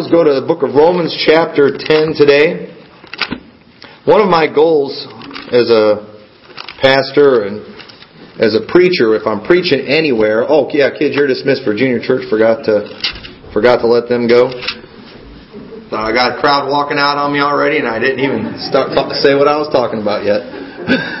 Let's go to the book of Romans chapter 10 today. One of my goals as a pastor and as a preacher, if I'm preaching anywhere, oh yeah, kids, you're dismissed for junior church. Forgot to forgot to let them go. Thought I got a crowd walking out on me already, and I didn't even start to say what I was talking about yet.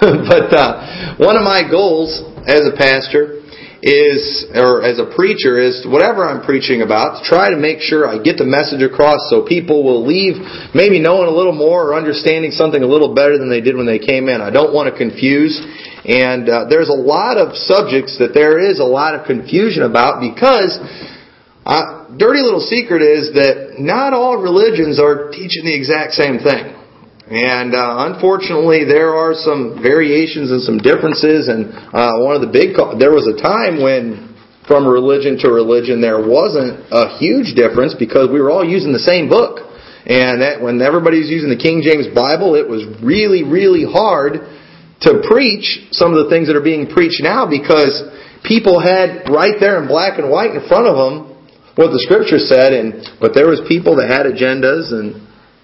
but uh, one of my goals as a pastor is, or as a preacher, is whatever I'm preaching about, to try to make sure I get the message across so people will leave maybe knowing a little more or understanding something a little better than they did when they came in. I don't want to confuse. And uh, there's a lot of subjects that there is a lot of confusion about because uh, dirty little secret is that not all religions are teaching the exact same thing. And uh, unfortunately, there are some variations and some differences. And uh, one of the big, there was a time when from religion to religion there wasn't a huge difference because we were all using the same book. And that when everybody's using the King James Bible, it was really, really hard to preach some of the things that are being preached now because people had right there in black and white in front of them what the scripture said and but there was people that had agendas and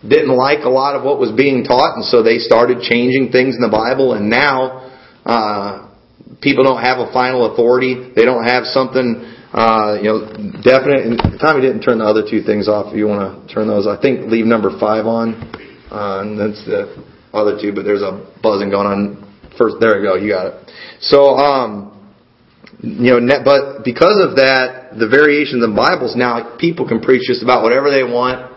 didn't like a lot of what was being taught, and so they started changing things in the Bible, and now uh, people don't have a final authority. They don't have something, uh, you know, definite. And Tommy didn't turn the other two things off. If you want to turn those, I think leave number five on, uh, and that's the other two. But there's a buzzing going on. First, there you go. You got it. So, um, you know, but because of that, the variations in Bibles now people can preach just about whatever they want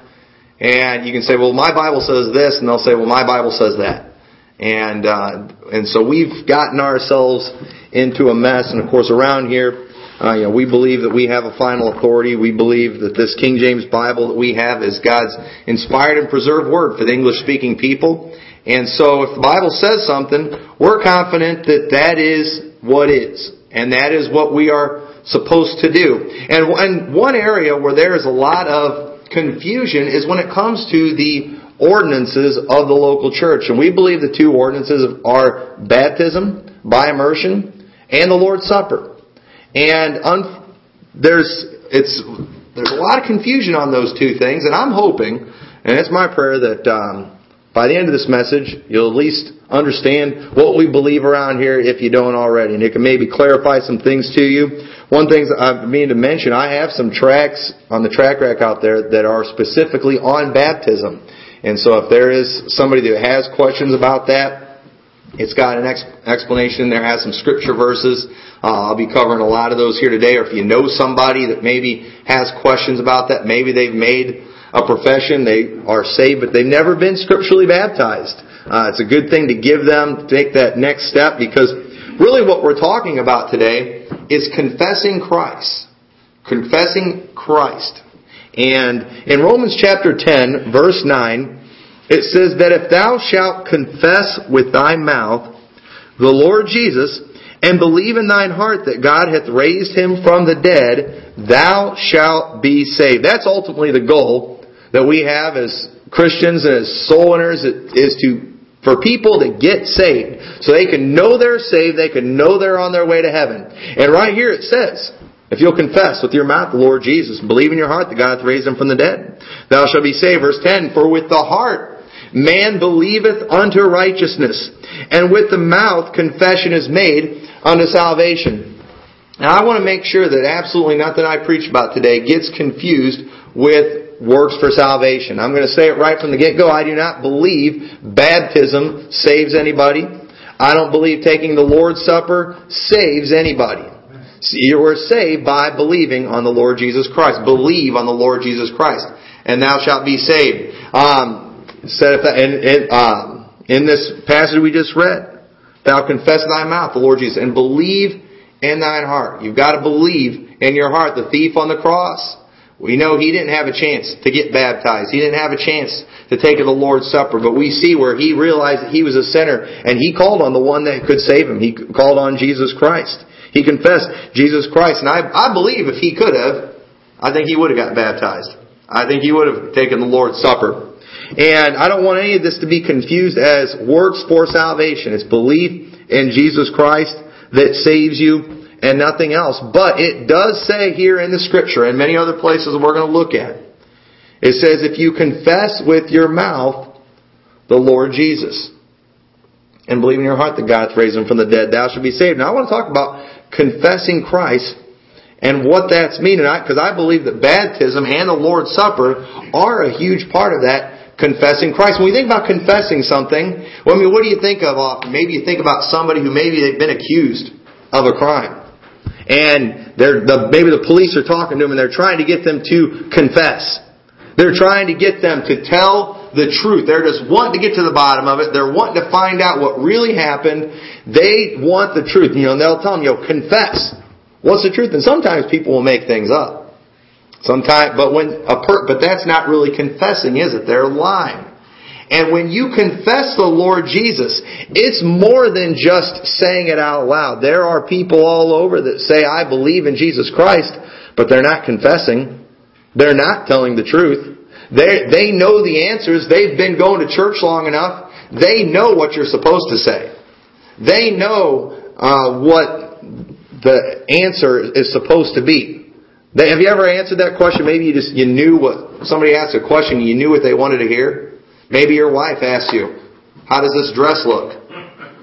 and you can say, well, my Bible says this, and they'll say, well, my Bible says that. And, uh, and so we've gotten ourselves into a mess. And of course, around here, uh, you know, we believe that we have a final authority. We believe that this King James Bible that we have is God's inspired and preserved word for the English speaking people. And so if the Bible says something, we're confident that that is what is. And that is what we are supposed to do. And, one area where there is a lot of confusion is when it comes to the ordinances of the local church. And we believe the two ordinances are baptism by immersion and the Lord's Supper. And un- there's, it's, there's a lot of confusion on those two things, and I'm hoping, and it's my prayer that um, by the end of this message, you'll at least understand what we believe around here if you don't already. And it can maybe clarify some things to you. One thing I mean to mention, I have some tracks on the track rack out there that are specifically on baptism. And so if there is somebody that has questions about that, it's got an ex- explanation there, has some scripture verses. Uh, I'll be covering a lot of those here today. Or if you know somebody that maybe has questions about that, maybe they've made a profession, they are saved, but they've never been scripturally baptized. Uh, it's a good thing to give them, take that next step because really what we're talking about today is confessing Christ. Confessing Christ. And in Romans chapter 10, verse 9, it says that if thou shalt confess with thy mouth the Lord Jesus, and believe in thine heart that God hath raised him from the dead, thou shalt be saved. That's ultimately the goal that we have as Christians and as soul winners is to for people to get saved. So they can know they're saved, they can know they're on their way to heaven. And right here it says, if you'll confess with your mouth the Lord Jesus, believe in your heart that God hath raised him from the dead, thou shalt be saved. Verse 10, for with the heart man believeth unto righteousness, and with the mouth confession is made unto salvation. Now I want to make sure that absolutely nothing I preach about today gets confused with works for salvation. I'm going to say it right from the get-go. I do not believe baptism saves anybody. I don't believe taking the Lord's Supper saves anybody. You are saved by believing on the Lord Jesus Christ. Believe on the Lord Jesus Christ, and thou shalt be saved. Um, said in, uh, in this passage we just read, thou confess thy mouth the Lord Jesus, and believe in thine heart. You've got to believe in your heart. The thief on the cross, we know he didn't have a chance to get baptized. He didn't have a chance to take the Lord's Supper. But we see where he realized that he was a sinner and he called on the one that could save him. He called on Jesus Christ. He confessed Jesus Christ. And I, I believe if he could have, I think he would have got baptized. I think he would have taken the Lord's Supper. And I don't want any of this to be confused as works for salvation. It's belief in Jesus Christ that saves you and nothing else. But it does say here in the scripture and many other places we're going to look at, It says, if you confess with your mouth the Lord Jesus and believe in your heart that God hath raised him from the dead, thou shalt be saved. Now I want to talk about confessing Christ and what that's meaning. Because I, believe that baptism and the Lord's Supper are a huge part of that confessing Christ. When we think about confessing something, well, I mean, what do you think of often? Maybe you think about somebody who maybe they've been accused of a crime. And they're, the, maybe the police are talking to them and they're trying to get them to confess. They're trying to get them to tell the truth. They're just wanting to get to the bottom of it. They're wanting to find out what really happened. They want the truth. You know, and they'll tell them, you know, confess. What's the truth? And sometimes people will make things up. Sometimes, but when a per, but that's not really confessing, is it? They're lying. And when you confess the Lord Jesus, it's more than just saying it out loud. There are people all over that say, I believe in Jesus Christ, but they're not confessing. They're not telling the truth. They, they know the answers. They've been going to church long enough. They know what you're supposed to say. They know uh, what the answer is supposed to be. They, have you ever answered that question? Maybe you just you knew what somebody asked a question. You knew what they wanted to hear. Maybe your wife asks you, "How does this dress look?"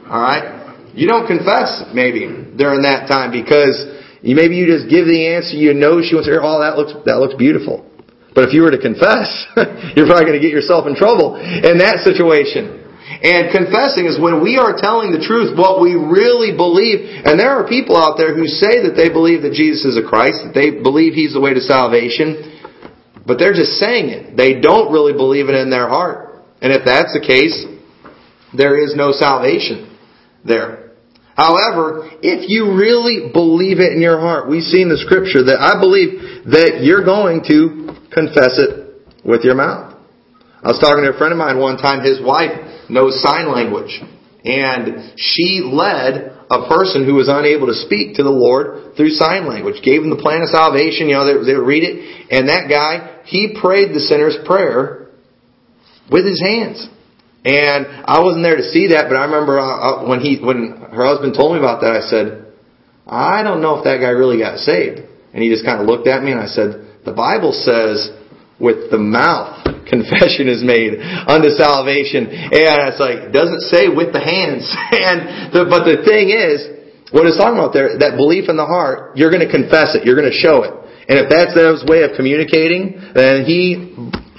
All right. You don't confess maybe during that time because maybe you just give the answer you know she wants to hear, oh, that looks, that looks beautiful. But if you were to confess, you're probably going to get yourself in trouble in that situation. And confessing is when we are telling the truth, what we really believe. And there are people out there who say that they believe that Jesus is a Christ, that they believe He's the way to salvation, but they're just saying it. They don't really believe it in their heart. And if that's the case, there is no salvation there. However, if you really believe it in your heart, we see in the scripture that I believe that you're going to confess it with your mouth. I was talking to a friend of mine one time, his wife knows sign language. And she led a person who was unable to speak to the Lord through sign language. Gave him the plan of salvation, you know, they, they read it. And that guy, he prayed the sinner's prayer with his hands. And I wasn't there to see that, but I remember uh, uh, when he, when her husband told me about that, I said, I don't know if that guy really got saved. And he just kind of looked at me and I said, the Bible says with the mouth confession is made unto salvation. And it's like, doesn't say with the hands. and the, but the thing is, what it's talking about there, that belief in the heart, you're going to confess it. You're going to show it. And if that's his way of communicating, then he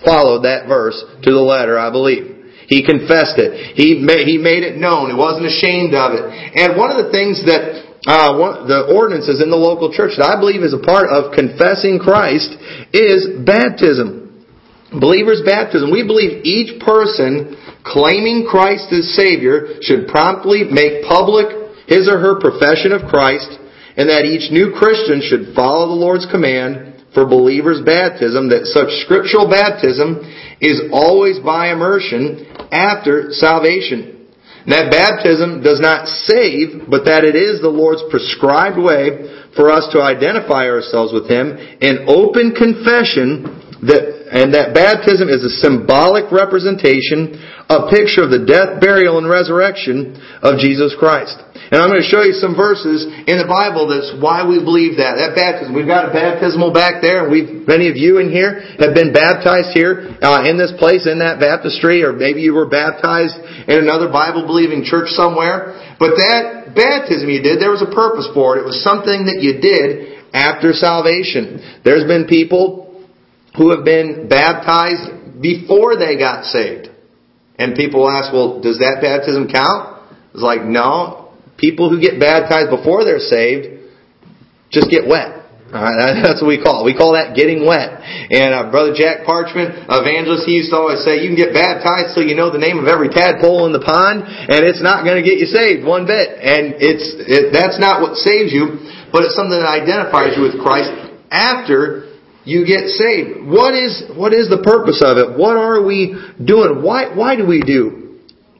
followed that verse to the letter, I believe. He confessed it. He made, he made it known. He wasn't ashamed of it. And one of the things that uh, one, the ordinances in the local church that I believe is a part of confessing Christ is baptism. Believers' baptism. We believe each person claiming Christ as Savior should promptly make public his or her profession of Christ and that each new Christian should follow the Lord's command for believers' baptism, that such scriptural baptism is always by immersion after salvation. that baptism does not save, but that it is the Lord's prescribed way for us to identify ourselves with Him in open confession that, and that baptism is a symbolic representation, a picture of the death, burial, and resurrection of Jesus Christ. And I'm going to show you some verses in the Bible that's why we believe that. That baptism. We've got a baptismal back there, and we've, many of you in here have been baptized here, uh, in this place, in that baptistry, or maybe you were baptized in another Bible-believing church somewhere. But that baptism you did, there was a purpose for it. It was something that you did after salvation. There's been people who have been baptized before they got saved. And people ask, well, does that baptism count? It's like, no, People who get baptized before they're saved just get wet. Alright, that's what we call it. We call that getting wet. And uh, Brother Jack Parchment, evangelist, he used to always say, you can get baptized so you know the name of every tadpole in the pond, and it's not going to get you saved one bit. And it's it, that's not what saves you, but it's something that identifies you with Christ after you get saved. What is what is the purpose of it? What are we doing? Why why do we do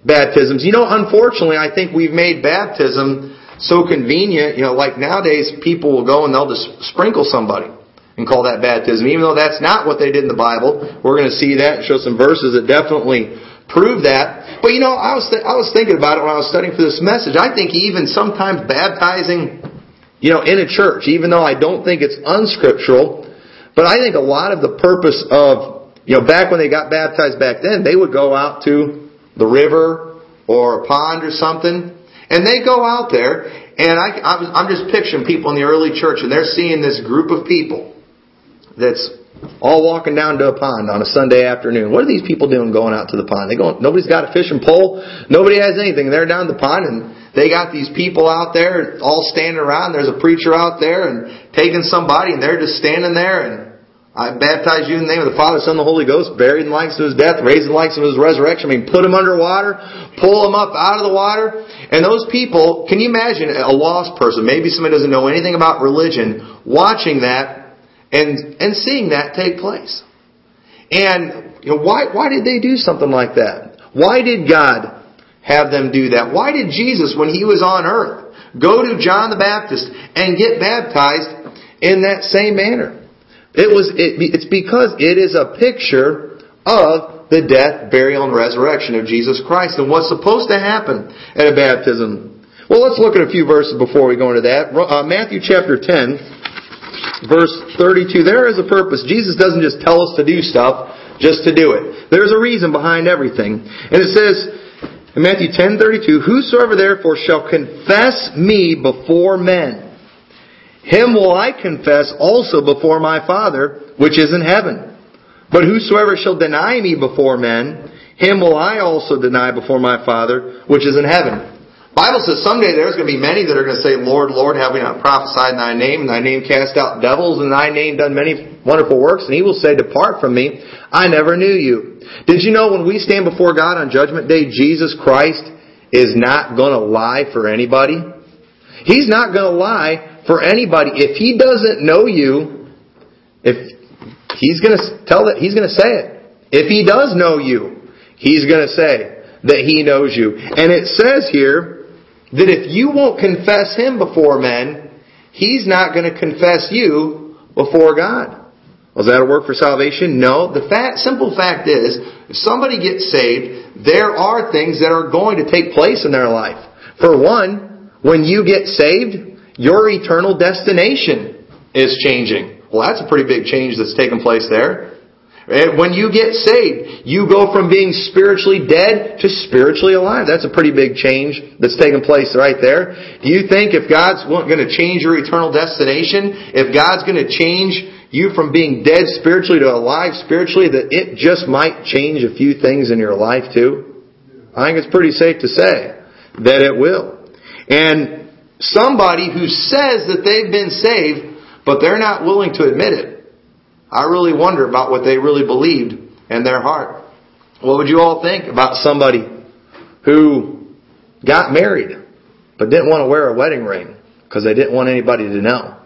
baptisms. You know, unfortunately, I think we've made baptism so convenient. You know, like nowadays, people will go and they'll just sprinkle somebody and call that baptism, even though that's not what they did in the Bible. We're going to see that and show some verses that definitely prove that. But you know, I was th- I was thinking about it when I was studying for this message. I think even sometimes baptizing, you know, in a church, even though I don't think it's unscriptural, but I think a lot of the purpose of You know, back when they got baptized back then, they would go out to the river or a pond or something, and they go out there, and I, I'm just picturing people in the early church, and they're seeing this group of people that's all walking down to a pond on a Sunday afternoon. What are these people doing going out to the pond? They go, nobody's got a fishing pole. Nobody has anything. They're down the pond and they got these people out there all standing around. There's a preacher out there and taking somebody and they're just standing there and I baptize you in the name of the Father, Son, and the Holy Ghost, buried in the likeness of His death, raised in the likeness of His resurrection. I mean, put him under water, pull him up out of the water. And those people, can you imagine a lost person, maybe somebody doesn't know anything about religion, watching that and, and seeing that take place. And you know, why, why did they do something like that? Why did God have them do that? Why did Jesus, when he was on earth, go to John the Baptist and get baptized in that same manner? It was, it, it's because it is a picture of the death, burial, and resurrection of Jesus Christ and what's supposed to happen at a baptism. Well, let's look at a few verses before we go into that. Uh, Matthew chapter 10, verse 32, there is a purpose. Jesus doesn't just tell us to do stuff just to do it. There's a reason behind everything. And it says in Matthew 10:32, "Whosoever therefore shall confess me before men, him will I confess also before my Father which is in heaven. But whosoever shall deny me before men, him will I also deny before my Father which is in heaven." Bible says someday there's going to be many that are going to say, Lord, Lord, have we not prophesied in thy name, and thy name cast out devils, and thy name done many wonderful works? And he will say, Depart from me, I never knew you. Did you know when we stand before God on judgment day, Jesus Christ is not going to lie for anybody? He's not going to lie for anybody. If he doesn't know you, if he's going to tell that, he's going to say it. If he does know you, he's going to say that he knows you. And it says here, that if you won't confess Him before men, He's not going to confess you before God. Was that a work for salvation? No. The fact, simple fact is, if somebody gets saved, there are things that are going to take place in their life. For one, when you get saved, your eternal destination is changing. Well, that's a pretty big change that's taken place there. Eh, when you get saved, you go from being spiritually dead to spiritually alive. That's a pretty big change that's taking place right there. Do you think if God's going to change your eternal destination, if God's going to change you from being dead spiritually to alive spiritually, that it just might change a few things in your life too? I think it's pretty safe to say that it will. And somebody who says that they've been saved, but they're not willing to admit it, I really wonder about what they really believed in their heart. What would you all think about somebody who got married but didn't want to wear a wedding ring because they didn't want anybody to know?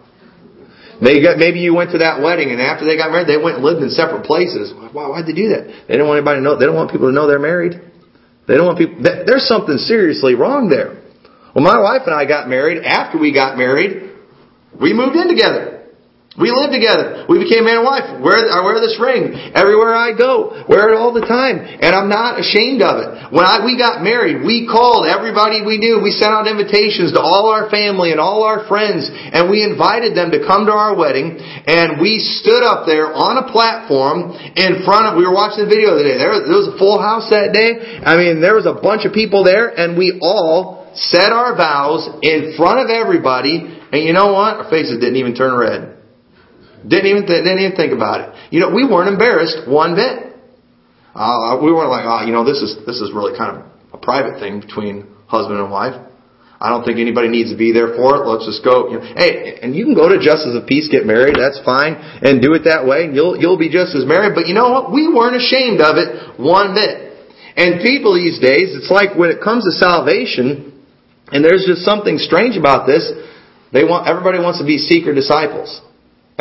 Maybe you went to that wedding and after they got married, they went and lived in separate places. Why, why'd they do that? They didn't want anybody to know. They don't want people to know they're married. They don't want people. There's something seriously wrong there. Well, my wife and I got married. After we got married, we moved in together. We live together. We became man and wife. Wear, I wear this ring everywhere I go. Wear it all the time. And I'm not ashamed of it. When I, we got married, we called everybody we knew. We sent out invitations to all our family and all our friends. And we invited them to come to our wedding. And we stood up there on a platform in front of, we were watching the video the day. There, there was a full house that day. I mean, there was a bunch of people there and we all said our vows in front of everybody. And you know what? Our faces didn't even turn red. Didn't even th- didn't even think about it. You know, we weren't embarrassed one bit. Uh, we weren't like, oh, you know, this is this is really kind of a private thing between husband and wife. I don't think anybody needs to be there for it. Let's just go. You know, hey, and you can go to Justice of Peace, get married. That's fine, and do it that way, and you'll you'll be just as married. But you know what? We weren't ashamed of it one bit. And people these days, it's like when it comes to salvation, and there's just something strange about this. They want everybody wants to be secret disciples.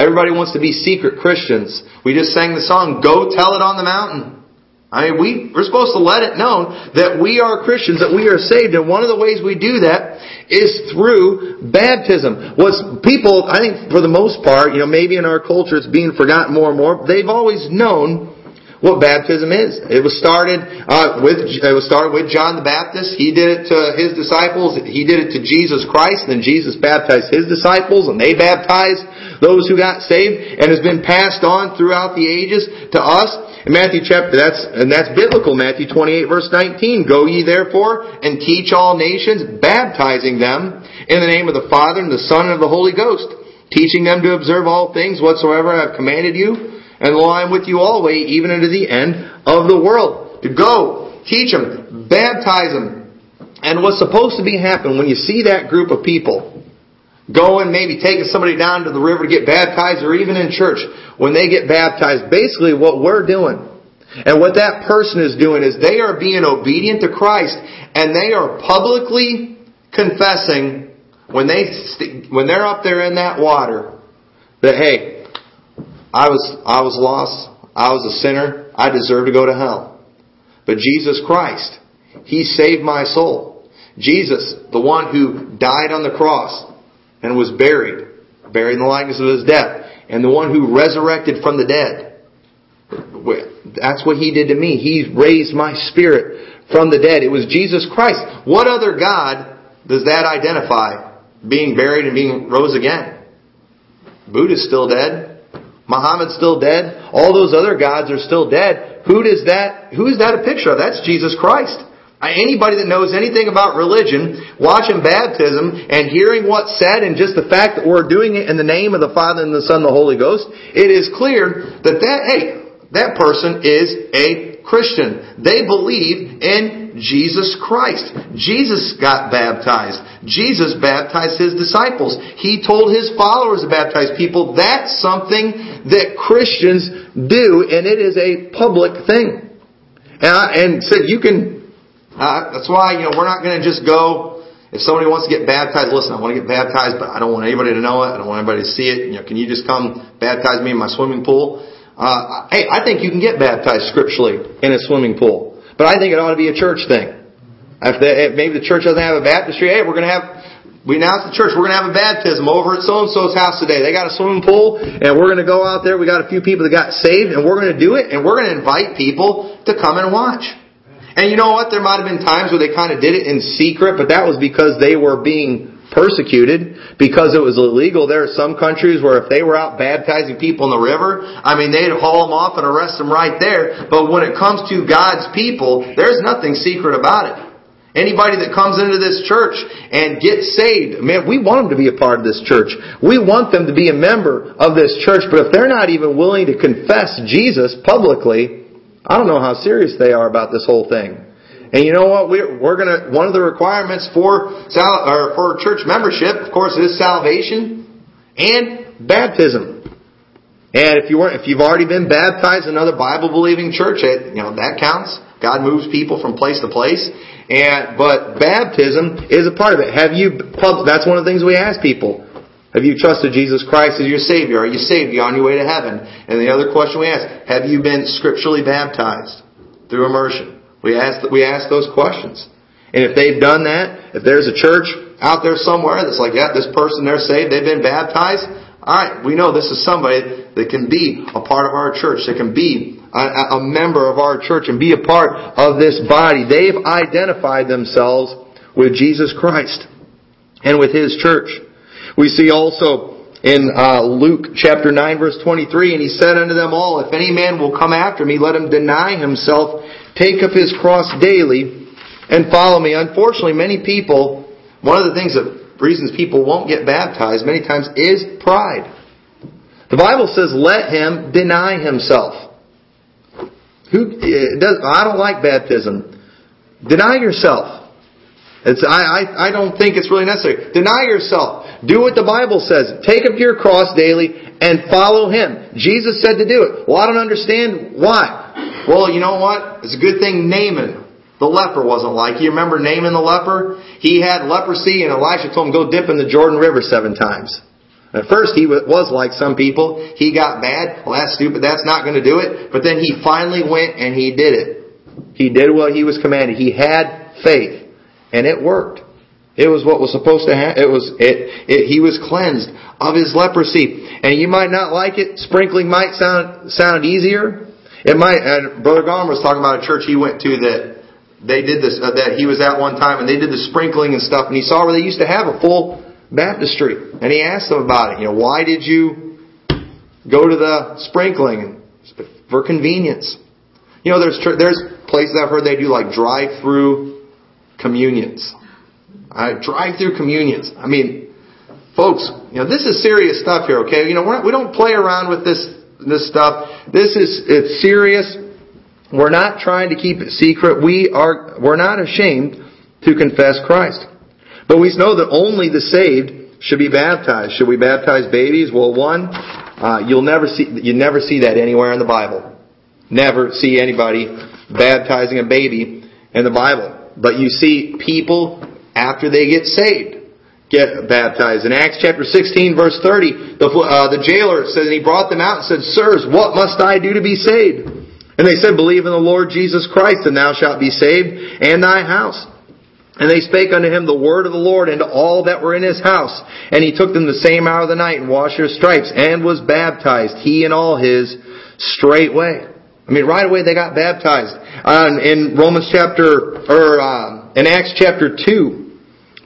Everybody wants to be secret Christians. We just sang the song, Go Tell It on the Mountain. I mean, we, we're supposed to let it known that we are Christians, that we are saved, and one of the ways we do that is through baptism. What's people, I think for the most part, you know, maybe in our culture it's being forgotten more and more, they've always known what baptism is. It was started uh, with it was started with John the Baptist. He did it to his disciples. He did it to Jesus Christ. Then Jesus baptized his disciples, and they baptized those who got saved, and has been passed on throughout the ages to us. In Matthew chapter, that's and that's biblical. Matthew 28 verse 19. Go ye therefore and teach all nations, baptizing them in the name of the Father and the Son and of the Holy Ghost, teaching them to observe all things whatsoever I have commanded you. And lo, I am with you always, even unto the end of the world. To go, teach them, baptize them. And what's supposed to be happening when you see that group of people going, maybe taking somebody down to the river to get baptized, or even in church, when they get baptized, basically what we're doing and what that person is doing is they are being obedient to Christ and they are publicly confessing when they when they're up there in that water that hey I was, I was lost. I was a sinner. I deserve to go to hell. But Jesus Christ, He saved my soul. Jesus, the one who died on the cross and was buried, buried in the likeness of His death, and the one who resurrected from the dead. That's what He did to me. He raised my spirit from the dead. It was Jesus Christ. What other God does that identify? Being buried and being rose again. Buddha's still dead. Muhammad's still dead. All those other gods are still dead. Who does that, who is that a picture of? That's Jesus Christ. Uh, anybody that knows anything about religion, watching baptism and hearing what's said and just the fact that we're doing it in the name of the Father and the Son and the Holy Ghost, it is clear that that, hey, that person is a Christian. They believe in Jesus Christ. Jesus got baptized. Jesus baptized his disciples. He told his followers to baptize people. That's something that Christians do, and it is a public thing. And, I, and so you can, uh, that's why, you know, we're not going to just go, if somebody wants to get baptized, listen, I want to get baptized, but I don't want anybody to know it. I don't want anybody to see it. You know, can you just come baptize me in my swimming pool? Uh, hey, I think you can get baptized scripturally in a swimming pool. But I think it ought to be a church thing. If, if maybe the church doesn't have a baptistry, hey, we're going to have we announced the church, we're going to have a baptism over at so-and-so's house today. They got a swimming pool, and we're going to go out there. We got a few people that got saved, and we're going to do it, and we're going to invite people to come and watch. And you know what? There might have been times where they kind of did it in secret, but that was because they were being persecuted because it was illegal. There are some countries where if they were out baptizing people in the river, I mean, they'd haul them off and arrest them right there. But when it comes to God's people, there's nothing secret about it. Anybody that comes into this church and gets saved, man, we want them to be a part of this church. We want them to be a member of this church, but if they're not even willing to confess Jesus publicly, I don't know how serious they are about this whole thing. And you know what? We're, we're gonna, one of the requirements for, sal, or for church membership, of course, is salvation and baptism. And if you weren't, if you've already been baptized in another Bible believing church, it, you know, that counts. God moves people from place to place. And, but baptism is a part of it. Have you, that's one of the things we ask people. Have you trusted Jesus Christ as your Savior? Are you saved? Are you on your way to heaven? And the other question we ask, have you been scripturally baptized through immersion? We ask, we ask those questions. And if they've done that, if there's a church out there somewhere that's like, yeah, this person, they're saved, they've been baptized, alright, we know this is somebody that can be a part of our church, that can be a, a member of our church and be a part of this body. They've identified themselves with Jesus Christ and with His church. We see also in uh, Luke chapter 9 verse 23, and he said unto them all, If any man will come after me, let him deny himself take up his cross daily and follow me. Unfortunately, many people, one of the things that reasons people won't get baptized many times is pride. The Bible says, let him deny himself. Who does, I don't like baptism. Deny yourself. It's, I, I, I don't think it's really necessary. Deny yourself. Do what the Bible says. Take up your cross daily and follow Him. Jesus said to do it. Well, I don't understand why. Well, you know what? It's a good thing Naaman, the leper, wasn't like. You remember Naaman the leper? He had leprosy, and Elisha told him, go dip in the Jordan River seven times. At first, he was like some people. He got bad. Well, that's stupid. That's not going to do it. But then he finally went and he did it. He did what he was commanded. He had faith, and it worked. It was what was supposed to happen. It was it, it. He was cleansed of his leprosy, and you might not like it. Sprinkling might sound sound easier. It might, and Brother Gom was talking about a church he went to that they did this, uh, that he was at one time and they did the sprinkling and stuff and he saw where they used to have a full baptistry. And he asked them about it. You know, why did you go to the sprinkling? For convenience. You know, there's, there's places I've heard they do like drive-through communions. Uh, drive-through communions. I mean, folks, you know, this is serious stuff here, okay? You know, we're not, we don't play around with this, this stuff. This is, it's serious. We're not trying to keep it secret. We are, we're not ashamed to confess Christ. But we know that only the saved should be baptized. Should we baptize babies? Well, one, uh, you'll never see, you never see that anywhere in the Bible. Never see anybody baptizing a baby in the Bible. But you see people after they get saved get baptized. In Acts chapter 16 verse 30, the, uh, the jailer says, and he brought them out and said, Sirs, what must I do to be saved? And they said, Believe in the Lord Jesus Christ, and thou shalt be saved, and thy house. And they spake unto him the word of the Lord and to all that were in his house. And he took them the same hour of the night and washed their stripes, and was baptized, he and all his, straightway. I mean, right away they got baptized. Uh, in Romans chapter, or uh, in Acts chapter 2,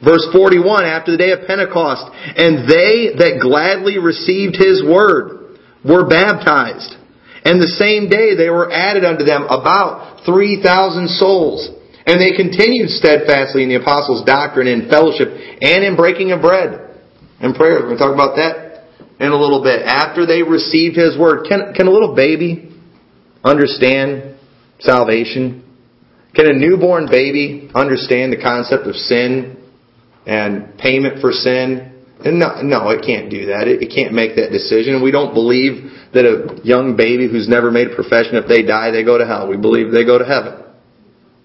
verse 41, after the day of Pentecost, and they that gladly received his word were baptized. And the same day they were added unto them about 3,000 souls. And they continued steadfastly in the apostles' doctrine and fellowship and in breaking of bread and prayer. We're going to talk about that in a little bit. After they received His Word, can, can a little baby understand salvation? Can a newborn baby understand the concept of sin and payment for sin? And no, no, it can't do that. It, it can't make that decision. We don't believe that a young baby who's never made a profession, if they die, they go to hell. We believe they go to heaven.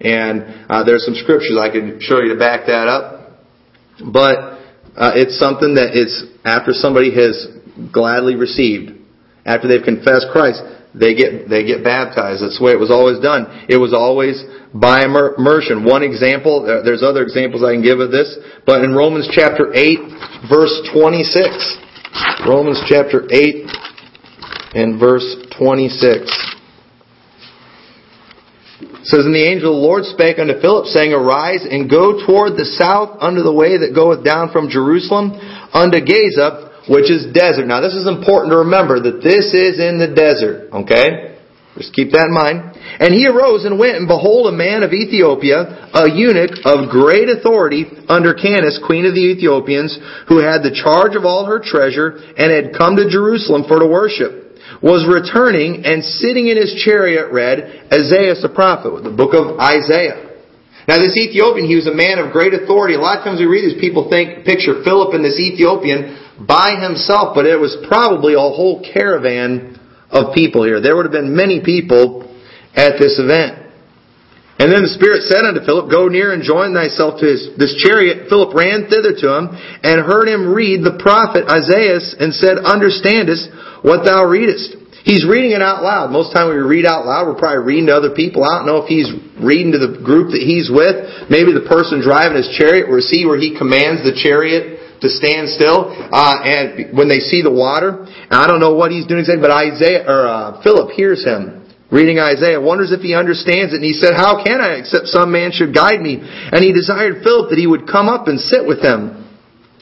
And uh, there's some scriptures I could show you to back that up. But uh, it's something that it's after somebody has gladly received, after they've confessed Christ, they get they get baptized. That's the way it was always done. It was always by immersion. One example, uh, there's other examples I can give of this, but in Romans chapter 8, verse 26. Romans chapter 8 and verse 26. It says, And the angel of the Lord spake unto Philip, saying, Arise and go toward the south unto the way that goeth down from Jerusalem unto Gaza, which is desert. Now this is important to remember that this is in the desert, okay? Just keep that in mind. And he arose and went, and behold, a man of Ethiopia, a eunuch of great authority under Candace, queen of the Ethiopians, who had the charge of all her treasure, and had come to Jerusalem for to worship was returning and sitting in his chariot read Isaiah the prophet, the book of Isaiah. Now this Ethiopian, he was a man of great authority. A lot of times we read this, people think, picture Philip and this Ethiopian by himself, but it was probably a whole caravan of people here. There would have been many people at this event. And then the Spirit said unto Philip, Go near and join thyself to his, this chariot. Philip ran thither to him and heard him read the prophet Isaiah and said, Understandest what thou readest. He's reading it out loud. Most time we read out loud, we're probably reading to other people. I don't know if he's reading to the group that he's with. Maybe the person driving his chariot, we see where he commands the chariot to stand still. Uh, and when they see the water, and I don't know what he's doing exactly, but Isaiah or uh, Philip hears him reading Isaiah, wonders if he understands it, and he said, "How can I, except some man should guide me?" And he desired Philip that he would come up and sit with him.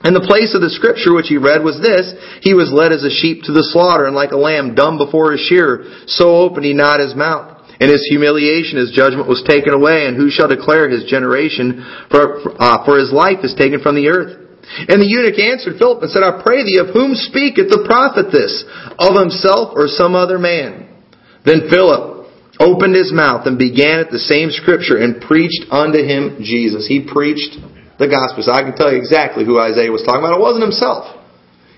And the place of the scripture which he read was this, He was led as a sheep to the slaughter, and like a lamb dumb before his shearer, so opened he not his mouth. In his humiliation his judgment was taken away, and who shall declare his generation? For, uh, for his life is taken from the earth. And the eunuch answered Philip and said, I pray thee, of whom speaketh the prophet this? Of himself or some other man? Then Philip opened his mouth and began at the same scripture and preached unto him Jesus. He preached the gospel. So I can tell you exactly who Isaiah was talking about. It wasn't himself.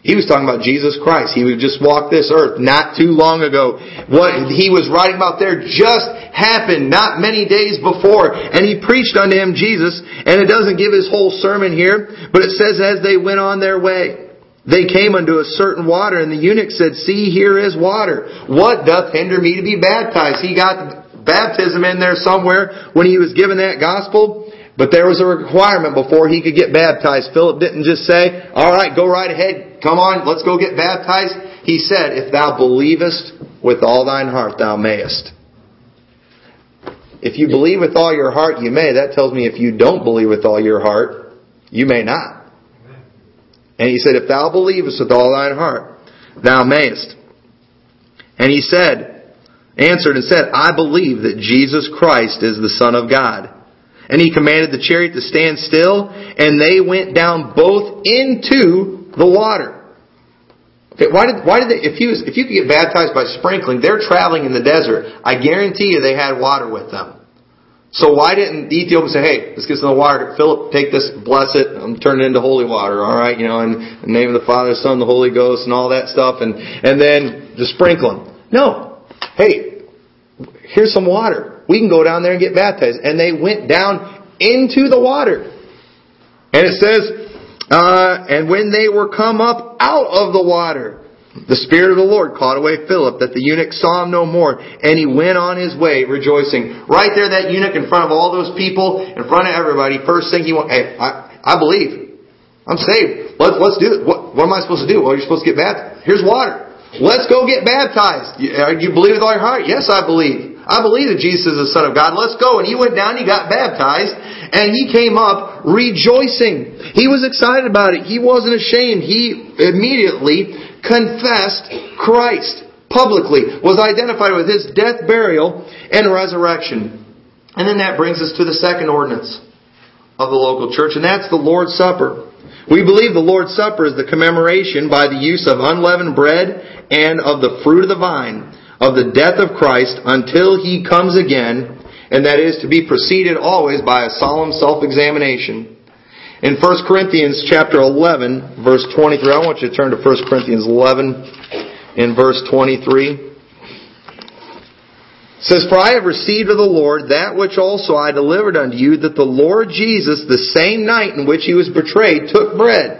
He was talking about Jesus Christ. He would just walk this earth not too long ago. What he was writing about there just happened not many days before. And he preached unto him Jesus. And it doesn't give his whole sermon here, but it says as they went on their way. They came unto a certain water, and the eunuch said, See, here is water. What doth hinder me to be baptized? He got baptism in there somewhere when he was given that gospel. But there was a requirement before he could get baptized. Philip didn't just say, alright, go right ahead, come on, let's go get baptized. He said, if thou believest with all thine heart, thou mayest. if you believe with all your heart, you may. That tells me if you don't believe with all your heart, you may not. And he said, If thou believest with all thine heart, thou mayest. And he said, answered and said, I believe that Jesus Christ is the Son of God. And he commanded the chariot to stand still, and they went down both into the water. Okay, why did why did they if you if you could get baptized by sprinkling, they're traveling in the desert. I guarantee you they had water with them. So why didn't the Ethiopian say, "Hey, let's get some water. Philip, take this, bless it, and turn it into holy water." All right, you know, in the name of the Father, the Son, the Holy Ghost, and all that stuff, and and then just sprinkle them. No, hey, here's some water. We can go down there and get baptized. And they went down into the water, and it says, uh, and when they were come up out of the water, the Spirit of the Lord caught away Philip, that the eunuch saw him no more, and he went on his way rejoicing. Right there, that eunuch in front of all those people, in front of everybody, first thing he went, hey, I, I believe. I'm saved. Let's, let's do it. What, what am I supposed to do? Well, you're supposed to get baptized. Here's water. Let's go get baptized. You, uh, you believe with all your heart? Yes, I believe. I believe that Jesus is the Son of God. Let's go. And he went down, he got baptized, and he came up rejoicing. He was excited about it. He wasn't ashamed. He immediately confessed Christ publicly, was identified with his death, burial, and resurrection. And then that brings us to the second ordinance of the local church, and that's the Lord's Supper. We believe the Lord's Supper is the commemoration by the use of unleavened bread and of the fruit of the vine of the death of Christ until he comes again, and that is to be preceded always by a solemn self-examination. In 1 Corinthians chapter 11, verse 23, I want you to turn to 1 Corinthians 11 in verse 23. It says, For I have received of the Lord that which also I delivered unto you, that the Lord Jesus, the same night in which he was betrayed, took bread.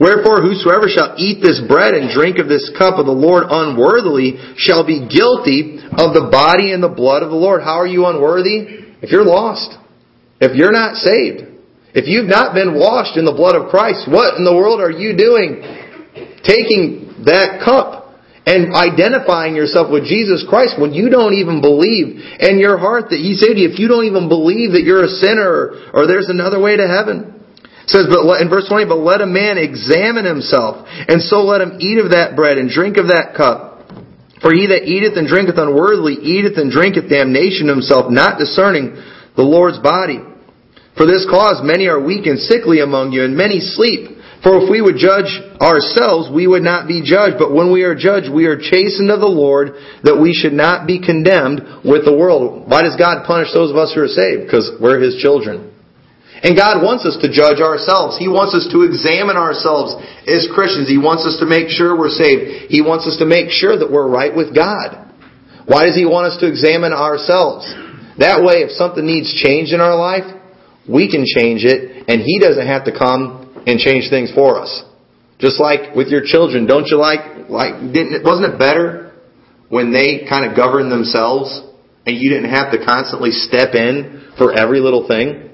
Wherefore whosoever shall eat this bread and drink of this cup of the Lord unworthily shall be guilty of the body and the blood of the Lord. How are you unworthy? If you're lost. If you're not saved. If you've not been washed in the blood of Christ, what in the world are you doing? Taking that cup and identifying yourself with Jesus Christ when you don't even believe in your heart that He saved you. If you don't even believe that you're a sinner or there's another way to heaven. Says, but in verse 20, but let a man examine himself, and so let him eat of that bread and drink of that cup. For he that eateth and drinketh unworthily eateth and drinketh damnation himself, not discerning the Lord's body. For this cause many are weak and sickly among you, and many sleep. For if we would judge ourselves, we would not be judged. But when we are judged, we are chastened of the Lord, that we should not be condemned with the world. Why does God punish those of us who are saved? Because we're His children. And God wants us to judge ourselves. He wants us to examine ourselves as Christians. He wants us to make sure we're saved. He wants us to make sure that we're right with God. Why does He want us to examine ourselves? That way, if something needs change in our life, we can change it, and He doesn't have to come and change things for us. Just like with your children, don't you like, like, didn't, wasn't it better when they kind of governed themselves and you didn't have to constantly step in for every little thing?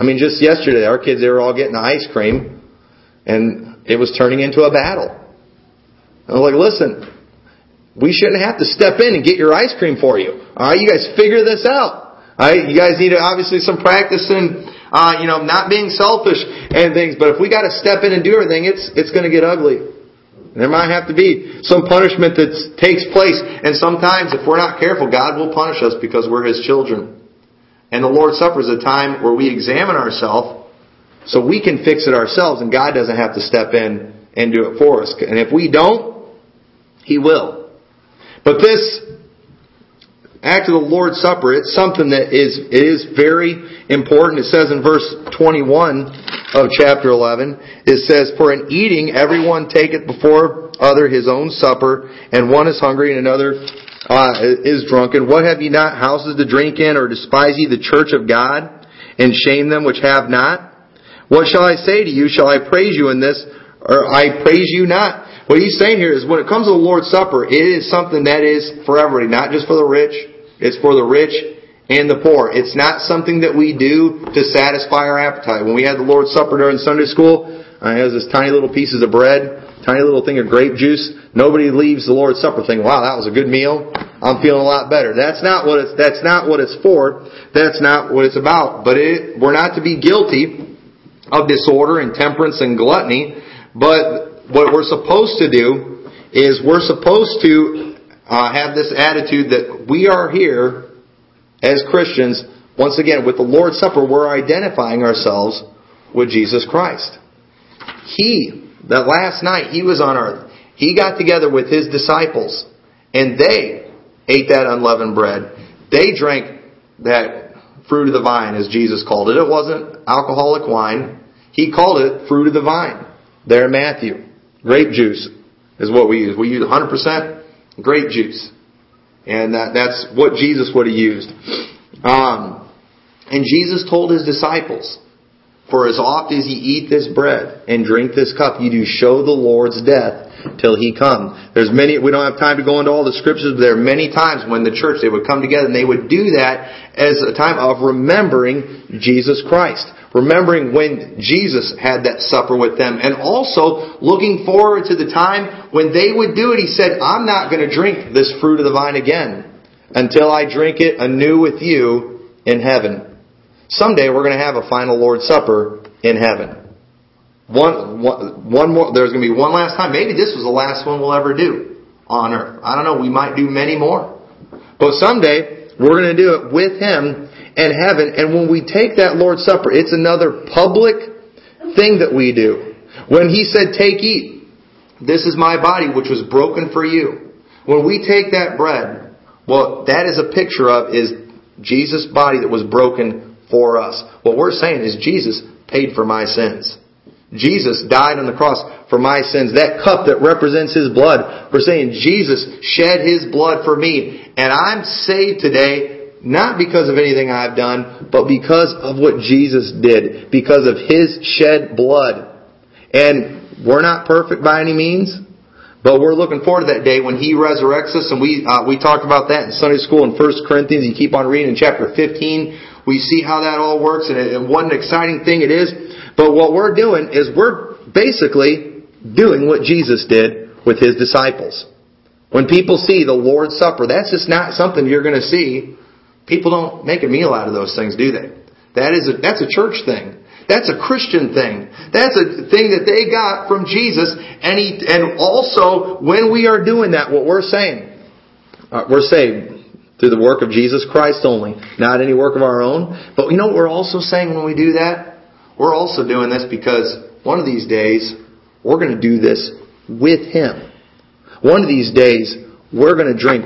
I mean, just yesterday, our kids, they were all getting ice cream, and it was turning into a battle. I was like, listen, we shouldn't have to step in and get your ice cream for you. All right, you guys figure this out. Right? You guys need to, obviously some practice in, uh, you know, not being selfish and things. But if we got to step in and do everything, it's it's going to get ugly. There might have to be some punishment that takes place, and sometimes if we're not careful, God will punish us because we're His children. And the Lord's Supper is a time where we examine ourselves so we can fix it ourselves, and God doesn't have to step in and do it for us. And if we don't, He will. But this act of the Lord's Supper, it's something that is, it is very important. It says in verse 21 of chapter 11, it says, For in eating everyone taketh before other his own supper, and one is hungry and another uh, is drunken. What have ye not houses to drink in, or despise ye the church of God, and shame them which have not? What shall I say to you? Shall I praise you in this, or I praise you not? What he's saying here is when it comes to the Lord's Supper, it is something that is for everybody, not just for the rich. It's for the rich and the poor. It's not something that we do to satisfy our appetite. When we had the Lord's Supper during Sunday school, I had this tiny little pieces of bread, tiny little thing of grape juice. Nobody leaves the Lord's Supper thinking, wow, that was a good meal. I'm feeling a lot better. That's not what it's, that's not what it's for. That's not what it's about. But it, we're not to be guilty of disorder, and temperance and gluttony. But what we're supposed to do is we're supposed to uh, have this attitude that we are here as Christians. Once again, with the Lord's Supper, we're identifying ourselves with Jesus Christ. He, that last night, he was on earth. He got together with his disciples, and they ate that unleavened bread. They drank that fruit of the vine, as Jesus called it. It wasn't alcoholic wine. He called it fruit of the vine. There in Matthew. Grape juice is what we use. We use 100% grape juice. And that, that's what Jesus would have used. Um, and Jesus told his disciples, For as oft as ye eat this bread and drink this cup, ye do show the Lord's death till he come. There's many, we don't have time to go into all the scriptures, but there are many times when the church, they would come together and they would do that as a time of remembering Jesus Christ. Remembering when Jesus had that supper with them and also looking forward to the time when they would do it. He said, I'm not going to drink this fruit of the vine again until I drink it anew with you in heaven. Someday we're going to have a final Lord's Supper in heaven. One, one, one more, there's going to be one last time. Maybe this was the last one we'll ever do on earth. I don't know. We might do many more. But someday, we're going to do it with Him in heaven. And when we take that Lord's Supper, it's another public thing that we do. When He said, take, eat. This is my body, which was broken for you. When we take that bread, what that is a picture of is Jesus' body that was broken for us. What we're saying is Jesus paid for my sins. Jesus died on the cross for my sins. That cup that represents His blood, we're saying Jesus shed His blood for me. And I'm saved today, not because of anything I've done, but because of what Jesus did. Because of His shed blood. And we're not perfect by any means, but we're looking forward to that day when He resurrects us. And we, uh, we talked about that in Sunday school in 1 Corinthians. You keep on reading in chapter 15. We see how that all works and, and what an exciting thing it is. But what we're doing is we're basically doing what Jesus did with his disciples. When people see the Lord's Supper, that's just not something you're going to see. People don't make a meal out of those things, do they? That is a, that's a church thing. That's a Christian thing. That's a thing that they got from Jesus. And he, and also, when we are doing that, what we're saying, uh, we're saved through the work of Jesus Christ only, not any work of our own. But you know what we're also saying when we do that? We're also doing this because one of these days, we're going to do this with Him. One of these days, we're going to drink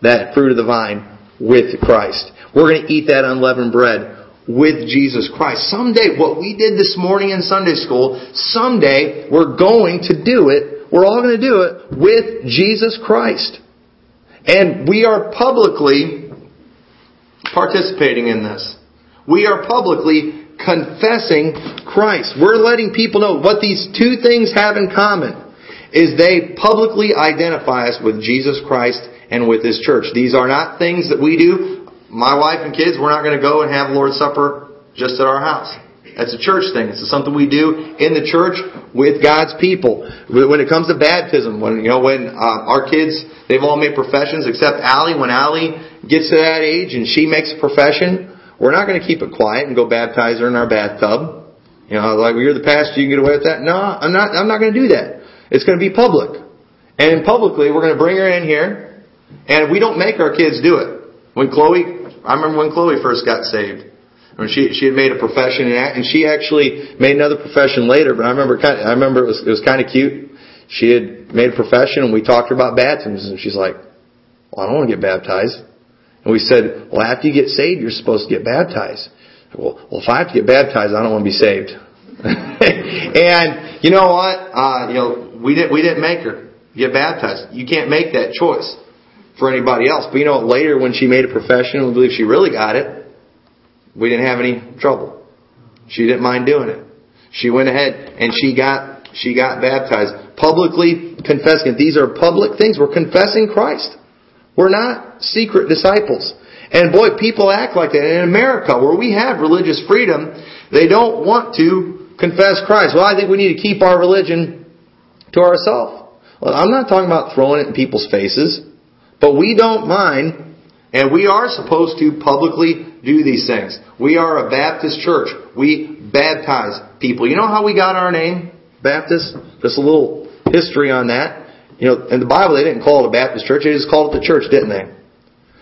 that fruit of the vine with Christ. We're going to eat that unleavened bread with Jesus Christ. Someday, what we did this morning in Sunday school, someday we're going to do it. We're all going to do it with Jesus Christ. And we are publicly participating in this. We are publicly confessing Christ. We're letting people know what these two things have in common is they publicly identify us with Jesus Christ and with His church. These are not things that we do. My wife and kids, we're not going to go and have Lord's Supper just at our house. That's a church thing. It's something we do in the church with God's people. When it comes to baptism, when you know when uh, our kids they've all made professions except Allie. When Allie gets to that age and she makes a profession, we're not going to keep it quiet and go baptize her in our bathtub. You know, like, you're the pastor, you can get away with that. No, I'm not, I'm not going to do that. It's going to be public. And publicly, we're going to bring her in here, and we don't make our kids do it. When Chloe, I remember when Chloe first got saved. When she she had made a profession and she actually made another profession later. But I remember kind of, I remember it was it was kind of cute. She had made a profession and we talked about baptisms and she's like, "Well, I don't want to get baptized." And we said, well, after you get saved, you're supposed to get baptized. Well, well if I have to get baptized, I don't want to be saved. and you know what? Uh, you know, we didn't we didn't make her get baptized. You can't make that choice for anybody else. But you know, later when she made a profession, we believe she really got it. We didn't have any trouble. She didn't mind doing it. She went ahead and she got she got baptized. Publicly confessing. These are public things. We're confessing Christ. We're not secret disciples. And boy, people act like that. In America, where we have religious freedom, they don't want to confess Christ. Well, I think we need to keep our religion to ourselves. Well, I'm not talking about throwing it in people's faces, but we don't mind, and we are supposed to publicly do these things. We are a Baptist church. We baptize people. You know how we got our name, Baptist? Just a little history on that. You know, in the Bible they didn't call it a Baptist church, they just called it the church, didn't they?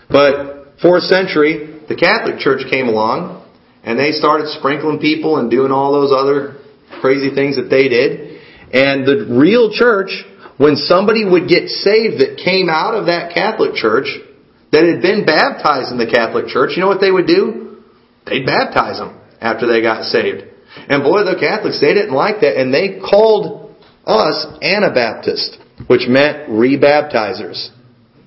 But fourth century, the Catholic Church came along and they started sprinkling people and doing all those other crazy things that they did. And the real church, when somebody would get saved that came out of that Catholic church, that had been baptized in the Catholic church, you know what they would do? They'd baptize them after they got saved. And boy, the Catholics, they didn't like that, and they called us Anabaptist, which meant rebaptizers.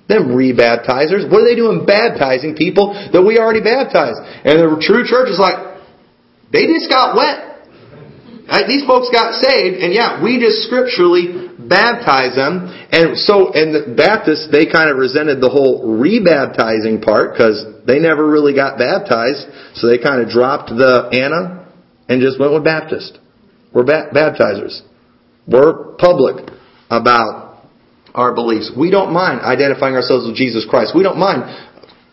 Them rebaptizers. What are they doing baptizing people that we already baptized? And the true church is like, they just got wet. These folks got saved, and yeah, we just scripturally baptize them. And so, and the Baptists, they kind of resented the whole rebaptizing part because they never really got baptized. So they kind of dropped the Ana and just went with Baptist. We're ba- baptizers. We're public about our beliefs. We don't mind identifying ourselves with Jesus Christ. We don't mind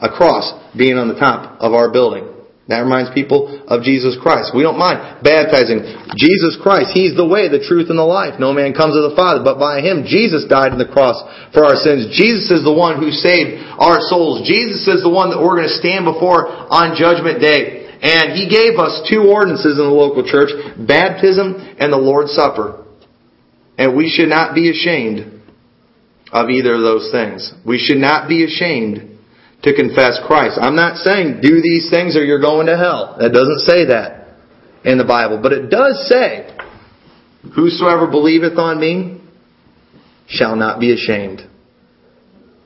a cross being on the top of our building. That reminds people of Jesus Christ. We don't mind baptizing Jesus Christ. He's the way, the truth, and the life. No man comes to the Father, but by Him, Jesus died on the cross for our sins. Jesus is the one who saved our souls. Jesus is the one that we're going to stand before on Judgment Day. And He gave us two ordinances in the local church, baptism and the Lord's Supper. And we should not be ashamed of either of those things. We should not be ashamed to confess Christ. I'm not saying do these things or you're going to hell. That doesn't say that in the Bible. But it does say, Whosoever believeth on me shall not be ashamed.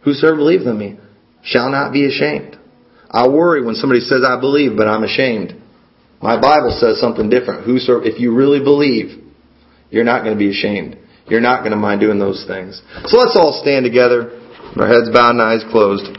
Whosoever believeth on me shall not be ashamed. I worry when somebody says, I believe, but I'm ashamed. My Bible says something different. Whosoever, if you really believe, you're not going to be ashamed. You're not going to mind doing those things. So let's all stand together, our heads bowed and eyes closed.